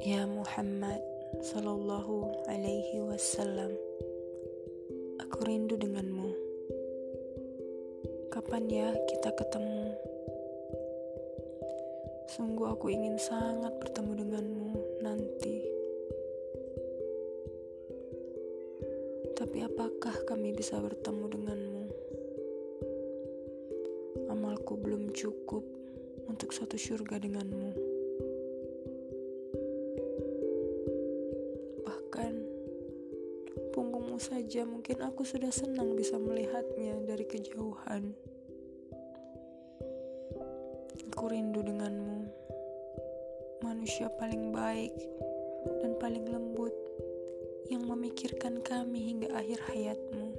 Ya Muhammad Sallallahu Alaihi Wasallam Aku rindu denganmu Kapan ya kita ketemu Sungguh aku ingin sangat bertemu denganmu nanti Tapi apakah kami bisa bertemu denganmu? Amalku belum cukup untuk suatu surga denganmu. saja mungkin aku sudah senang bisa melihatnya dari kejauhan. Aku rindu denganmu, manusia paling baik dan paling lembut yang memikirkan kami hingga akhir hayatmu.